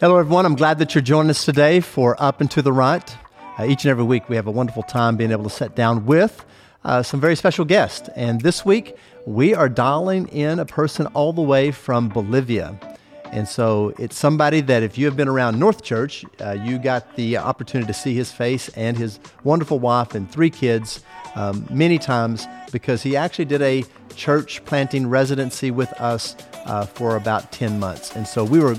Hello, everyone. I'm glad that you're joining us today for Up and to the Right. Uh, each and every week, we have a wonderful time being able to sit down with uh, some very special guests. And this week, we are dialing in a person all the way from Bolivia. And so it's somebody that if you have been around North Church, uh, you got the opportunity to see his face and his wonderful wife and three kids um, many times because he actually did a church planting residency with us uh, for about 10 months. And so we were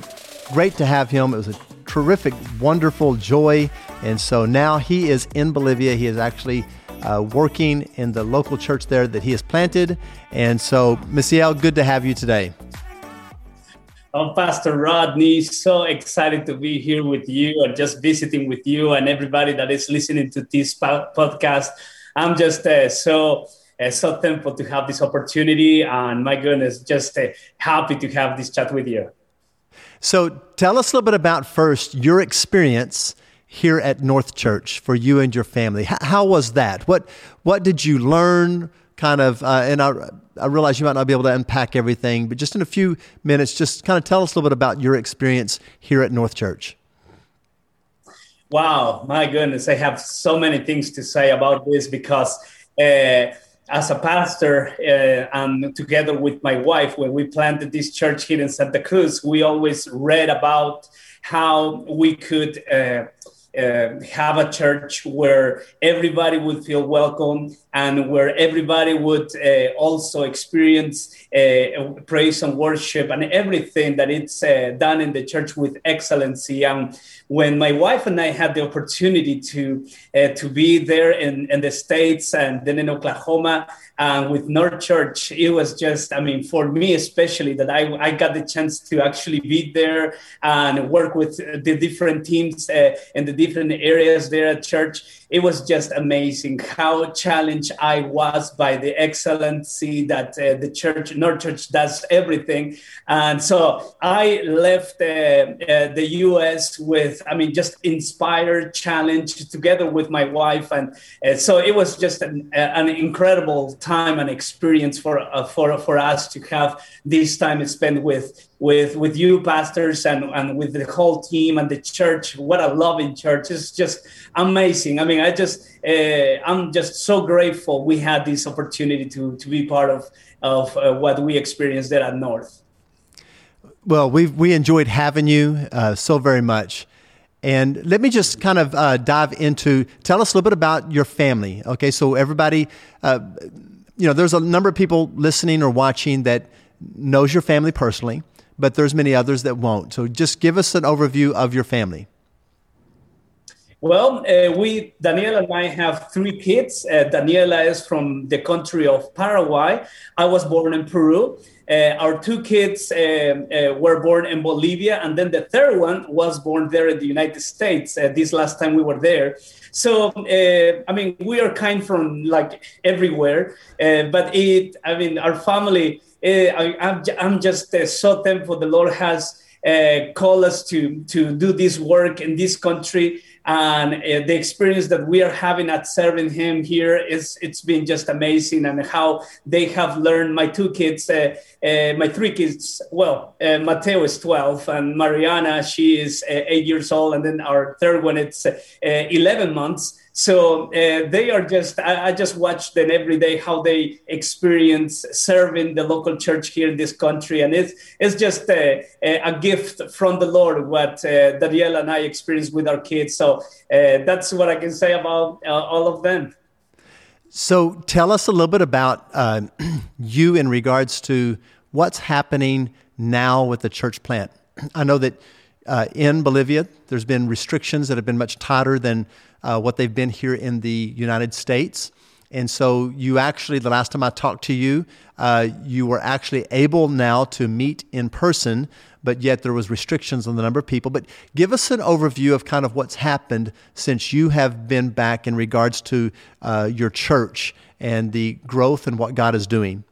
great to have him. It was a terrific, wonderful joy. And so now he is in Bolivia. He is actually uh, working in the local church there that he has planted. And so, Misael, good to have you today. Oh, Pastor Rodney, so excited to be here with you and just visiting with you and everybody that is listening to this podcast. I'm just uh, so uh, so thankful to have this opportunity, and my goodness, just uh, happy to have this chat with you. So, tell us a little bit about first your experience here at North Church for you and your family. How, how was that? What what did you learn? Kind of, uh, and I, I realize you might not be able to unpack everything, but just in a few minutes, just kind of tell us a little bit about your experience here at North Church. Wow, my goodness, I have so many things to say about this because. Uh, as a pastor uh, and together with my wife when we planted this church here in santa cruz we always read about how we could uh, uh, have a church where everybody would feel welcome and where everybody would uh, also experience uh, praise and worship and everything that it's uh, done in the church with excellency. And when my wife and I had the opportunity to uh, to be there in, in the states and then in Oklahoma and with North Church, it was just I mean for me especially that I I got the chance to actually be there and work with the different teams uh, in the different areas there at church it was just amazing how challenged I was by the excellency that uh, the church, North Church, does everything. And so I left uh, uh, the US with, I mean, just inspired, challenged together with my wife. And uh, so it was just an, an, incredible time and experience for, uh, for, for us to have this time spent with with with you pastors and and with the whole team and the church what a loving church it's just amazing i mean i just uh, i'm just so grateful we had this opportunity to to be part of of uh, what we experienced there at north well we we enjoyed having you uh, so very much and let me just kind of uh, dive into tell us a little bit about your family okay so everybody uh, you know there's a number of people listening or watching that knows your family personally but there's many others that won't. So just give us an overview of your family. Well, uh, we Daniela and I have three kids. Uh, Daniela is from the country of Paraguay. I was born in Peru. Uh, our two kids uh, uh, were born in Bolivia, and then the third one was born there in the United States. Uh, this last time we were there, so I mean, we are kind from like everywhere, but it. I mean, our family I, am I'm just so thankful the Lord has called us to, to do this work in this country. And uh, the experience that we are having at serving Him here is it's been just amazing, and how they have learned. My two kids, uh, uh, my three kids. Well, uh, Mateo is 12, and Mariana she is eight years old, and then our third one it's 11 months so uh, they are just, I, I, just watch them every day how they experience serving the local church here in this country. And it's, it's just a, a gift from the Lord what uh, Danielle and I experience with our kids. So uh, that's what I can say about uh, all of them. So tell us a little bit about uh, you in regards to what's happening now with the church plant. I know that uh, in Bolivia, there's been restrictions that have been much tighter than uh, what they've been here in the United States. And so, you actually, the last time I talked to you, uh, you were actually able now to meet in person, but yet there was restrictions on the number of people. But give us an overview of kind of what's happened since you have been back in regards to uh, your church and the growth and what God is doing.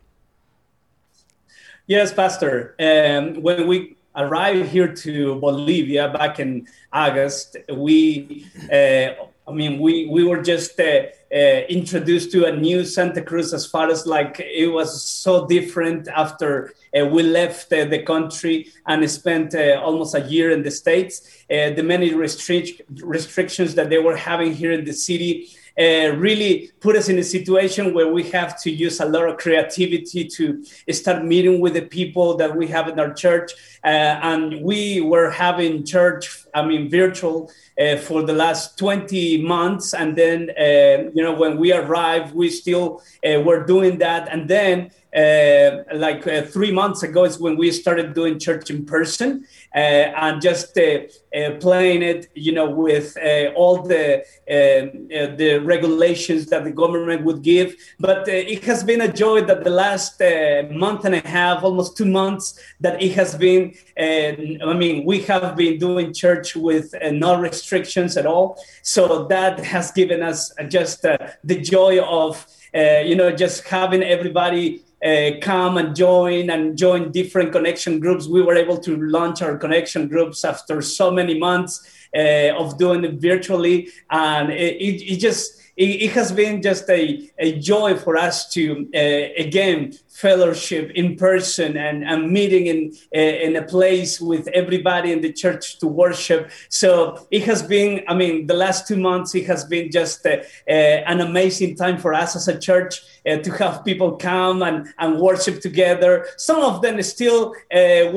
Yes, Pastor. Um, when we arrived here to Bolivia back in August, we uh, I mean, we, we were just uh, uh, introduced to a new Santa Cruz as far as like it was so different after uh, we left uh, the country and spent uh, almost a year in the States. The many restric- restrictions that they were having here in the city uh, really put us in a situation where we have to use a lot of creativity to start meeting with the people that we have in our church. Uh, and we were having church, I mean, virtual uh, for the last 20 months. And then, uh, you know, when we arrived, we still uh, were doing that. And then uh, like uh, three months ago is when we started doing church in person uh, and just playing it, you know, with all the the regulations that the government would give. But it has been a joy that the last month and a half, almost two months, that it has been. I mean, we have been doing church with no restrictions at all. So that has given us just the joy of. you know, just having everybody uh, come and join and join different connection groups. We were able to launch our connection groups after so many months uh, of doing it virtually, and it, it, it just it, it, has been just a, a joy for us to uh, again fellowship in person and, and meeting in, uh, in a place with everybody in the church to worship. So it has been, I mean, the last two months, it has been just uh, uh, an amazing time for us as a church uh, to have people come and, and worship together. Some of them still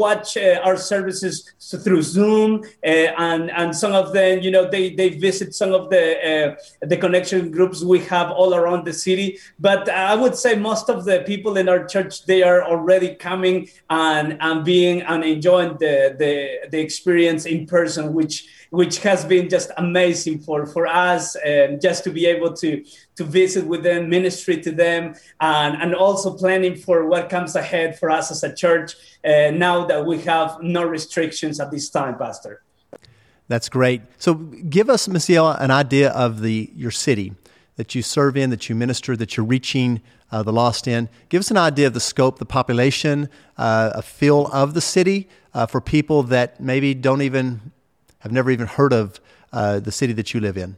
watch our services through Zoom, and, and some of them, you know, they, they visit some of the, the connection groups we have all around the city. But I would say most of the people in our church they are already coming and and being and enjoying the the, the experience in person which which has been just amazing for for us and just to be able to to visit with them ministry to them and and also planning for what comes ahead for us as a church uh, now that we have no restrictions at this time pastor. That's great. So give us Maciel, an idea of the your city that you serve in, that you minister, that you're reaching uh, the lost in. Give us an idea of the scope, the population, uh, a feel of the city uh, for people that maybe don't even have never even heard of uh, the city that you live in.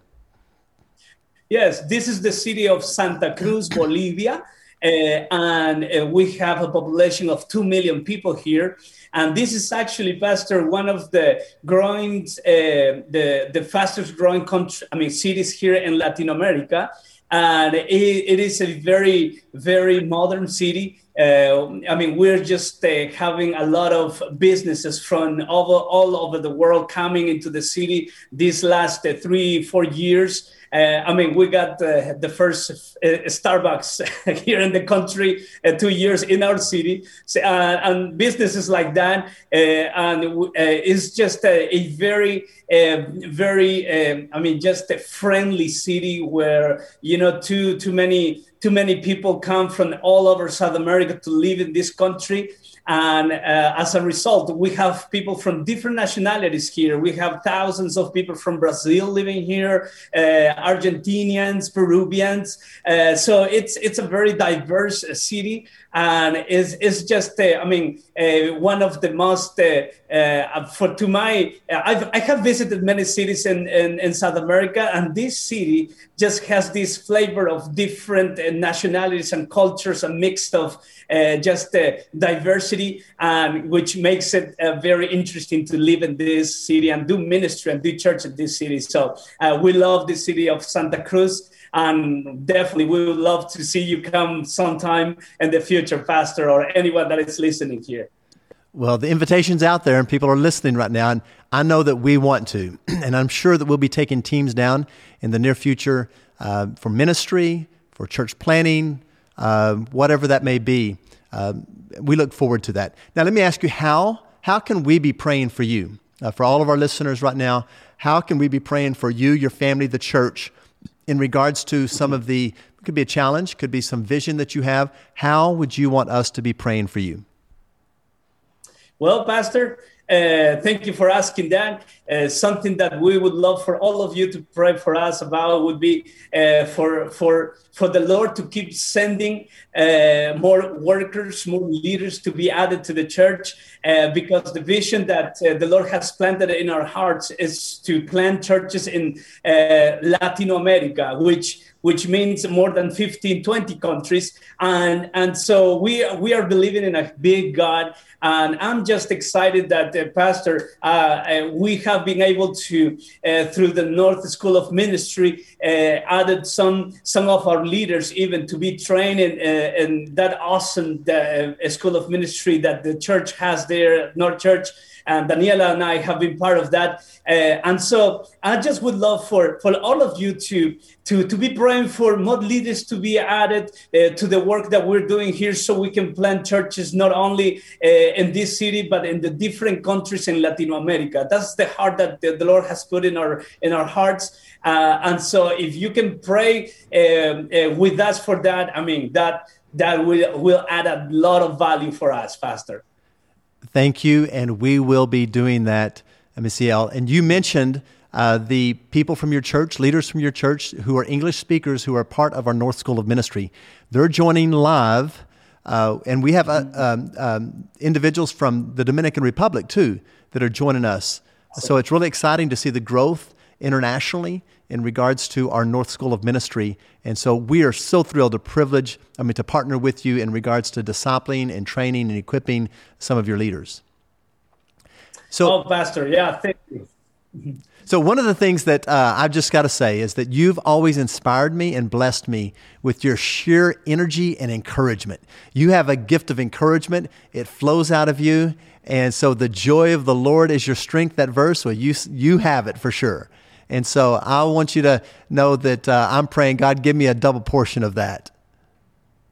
Yes, this is the city of Santa Cruz, Bolivia. Uh, and uh, we have a population of 2 million people here. And this is actually, Pastor, one of the growing, uh, the, the fastest growing country, I mean, cities here in Latin America. And it, it is a very, very modern city. Uh, I mean, we're just uh, having a lot of businesses from over, all over the world coming into the city these last uh, three, four years. Uh, I mean, we got uh, the first uh, Starbucks here in the country two years in our city, so, and businesses like that, and it's just a, a very, very, um, I mean, just a friendly city where you know too too many too many people come from all over South America to live in this country. And uh, as a result, we have people from different nationalities here. We have thousands of people from Brazil living here, uh, Argentinians, Peruvians. Uh, so it's it's a very diverse uh, city, and is is just uh, I mean uh, one of the most for to my I've, I have visited many cities in, in, in South America, and this city just has this flavor of different nationalities and cultures, a mix of uh, just uh, diversity, and which makes it uh, very interesting to live in this city and do ministry and do church in this city. So uh, we love the city of Santa Cruz. And definitely, we would love to see you come sometime in the future, Pastor, or anyone that is listening here. Well, the invitation's out there, and people are listening right now, and I know that we want to, and I'm sure that we'll be taking teams down in the near future uh, for ministry, for church planning, uh, whatever that may be. Uh, we look forward to that. Now, let me ask you how, how can we be praying for you? Uh, for all of our listeners right now, how can we be praying for you, your family, the church, in regards to some of the, could be a challenge, could be some vision that you have. How would you want us to be praying for you? Well, Pastor, Uh, thank you for asking that. Uh, something that we would love for all of you to pray for us about would be uh, for for for the Lord to keep sending uh, more workers, more leaders to be added to the church, uh, because the vision that uh, the Lord has planted in our hearts is to plant churches in Latin America, which which means more than 15, 20 countries. And, and so we, we are believing in a big God. And I'm just excited that, uh, Pastor, uh, uh, we have been able to, uh, through the North School of Ministry, uh, added some, some of our leaders even to be trained in, in that awesome School of Ministry that the church has there, North Church and Daniela and I have been part of that. Uh, and so I just would love for, for all of you to, to, to be praying for more leaders to be added uh, to the work that we're doing here so we can plant churches not only uh, in this city, but in the different countries in Latin America. That's the heart that the, the Lord has put in our, in our hearts. Uh, and so if you can pray um, uh, with us for that, I mean, that, that will, will add a lot of value for us, Pastor. Thank you, and we will be doing that, Misael. And you mentioned uh, the people from your church, leaders from your church who are English speakers who are part of our North School of Ministry. They're joining live, uh, and we have uh, um, um, individuals from the Dominican Republic too that are joining us. So it's really exciting to see the growth internationally in regards to our North School of Ministry. And so we are so thrilled to privilege, I mean, to partner with you in regards to discipling and training and equipping some of your leaders. So, oh, Pastor, yeah, thank you. So, one of the things that uh, I've just got to say is that you've always inspired me and blessed me with your sheer energy and encouragement. You have a gift of encouragement, it flows out of you. And so, the joy of the Lord is your strength, that verse, well, you, you have it for sure. And so I want you to know that uh, I'm praying, God, give me a double portion of that.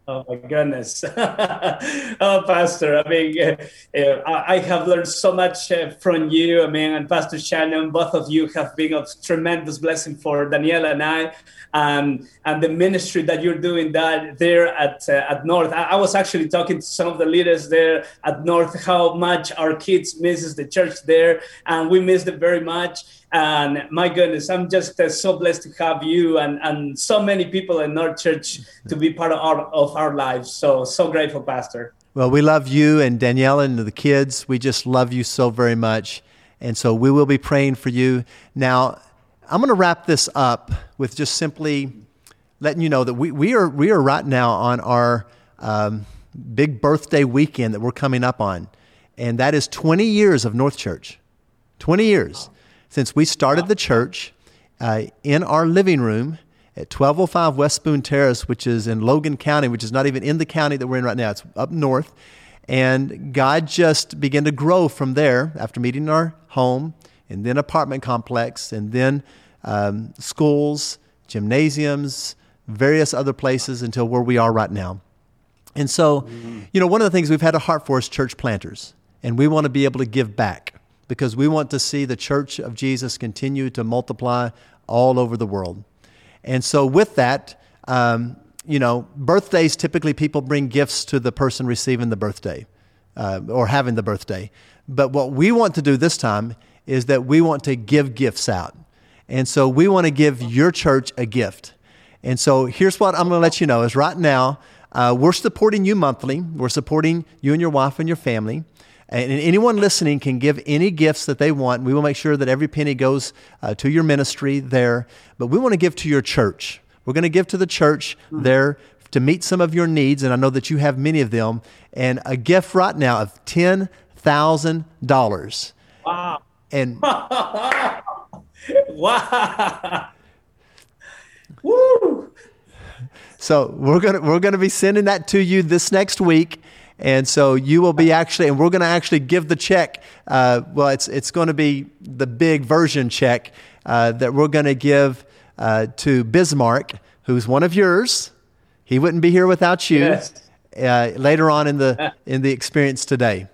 Oh my goodness. oh, Pastor, I mean, uh, uh, I have learned so much uh, from you. I mean, and Pastor Shannon, both of you have been a tremendous blessing for Daniela and I. Um, and the ministry that you're doing that there at uh, at North. I, I, was actually talking to some of the leaders there at North how much our kids misses the church there, and we miss it very much. And my goodness, I'm just uh, so blessed to have you and, and so many people in our church to be part of our, of our lives. So, so grateful, Pastor. Well, we love you and Danielle and the kids. We just love you so very much. And so we will be praying for you. Now, I'm going to wrap this up with just simply letting you know that we, we, are, we are right now on our um, big birthday weekend that we're coming up on. And that is 20 years of North Church. 20 years since we started the church uh, in our living room at 1205 West Spoon Terrace, which is in Logan County, which is not even in the county that we're in right now. It's up north. And God just began to grow from there after meeting in our home and then apartment complex and then um, schools, gymnasiums, various other places until where we are right now. And so, you know, one of the things we've had a heart for is church planters, and we want to be able to give back because we want to see the church of Jesus continue to multiply all over the world. And so, with that, um, you know, birthdays typically people bring gifts to the person receiving the birthday uh, or having the birthday. But what we want to do this time is that we want to give gifts out. And so we want to give your church a gift. And so here's what I'm going to let you know is right now, uh, we're supporting you monthly. We're supporting you and your wife and your family. And anyone listening can give any gifts that they want. We will make sure that every penny goes uh, to your ministry there. But we want to give to your church. We're going to give to the church mm-hmm. there to meet some of your needs. And I know that you have many of them. And a gift right now of $10,000. Wow. And wow. Woo. So we're gonna we're gonna be sending that to you this next week. And so you will be actually, and we're going to actually give the check. Uh, well, it's, it's going to be the big version check uh, that we're going to give uh, to Bismarck, who's one of yours. He wouldn't be here without you yes. Uh, later on in the, in the experience today.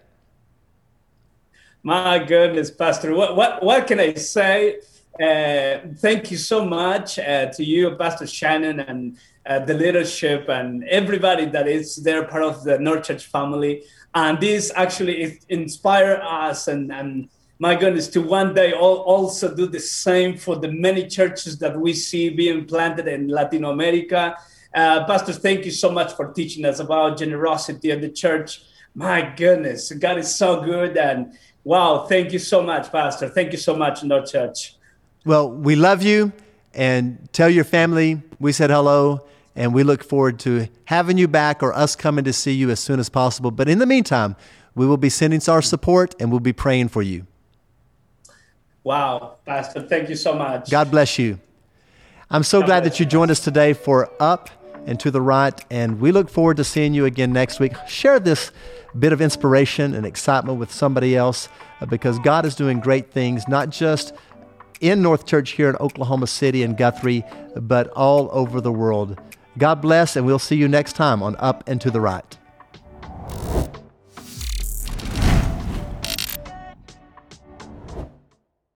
My goodness, Pastor, what, what, what can I say? Uh, thank you so much uh, to you, Pastor Shannon, and uh, the leadership, and everybody that is there, part of the North Church family. And this actually inspire us, and, and my goodness, to one day also do the same for the many churches that we see being planted in Latin America. Uh, Pastor, thank you so much for teaching us about generosity of the church. My goodness, God is so good. And wow, thank you so much, Pastor. Thank you so much, North Church. Well, we love you and tell your family we said hello and we look forward to having you back or us coming to see you as soon as possible. But in the meantime, we will be sending our support and we'll be praying for you. Wow, Pastor, thank you so much. God bless you. I'm so God glad that you joined us today for Up and to the Right, and we look forward to seeing you again next week. Share this bit of inspiration and excitement with somebody else uh, because God is doing great things, not just in North Church here in Oklahoma City and Guthrie, but all over the world. God bless, and we'll see you next time on Up and to the Right.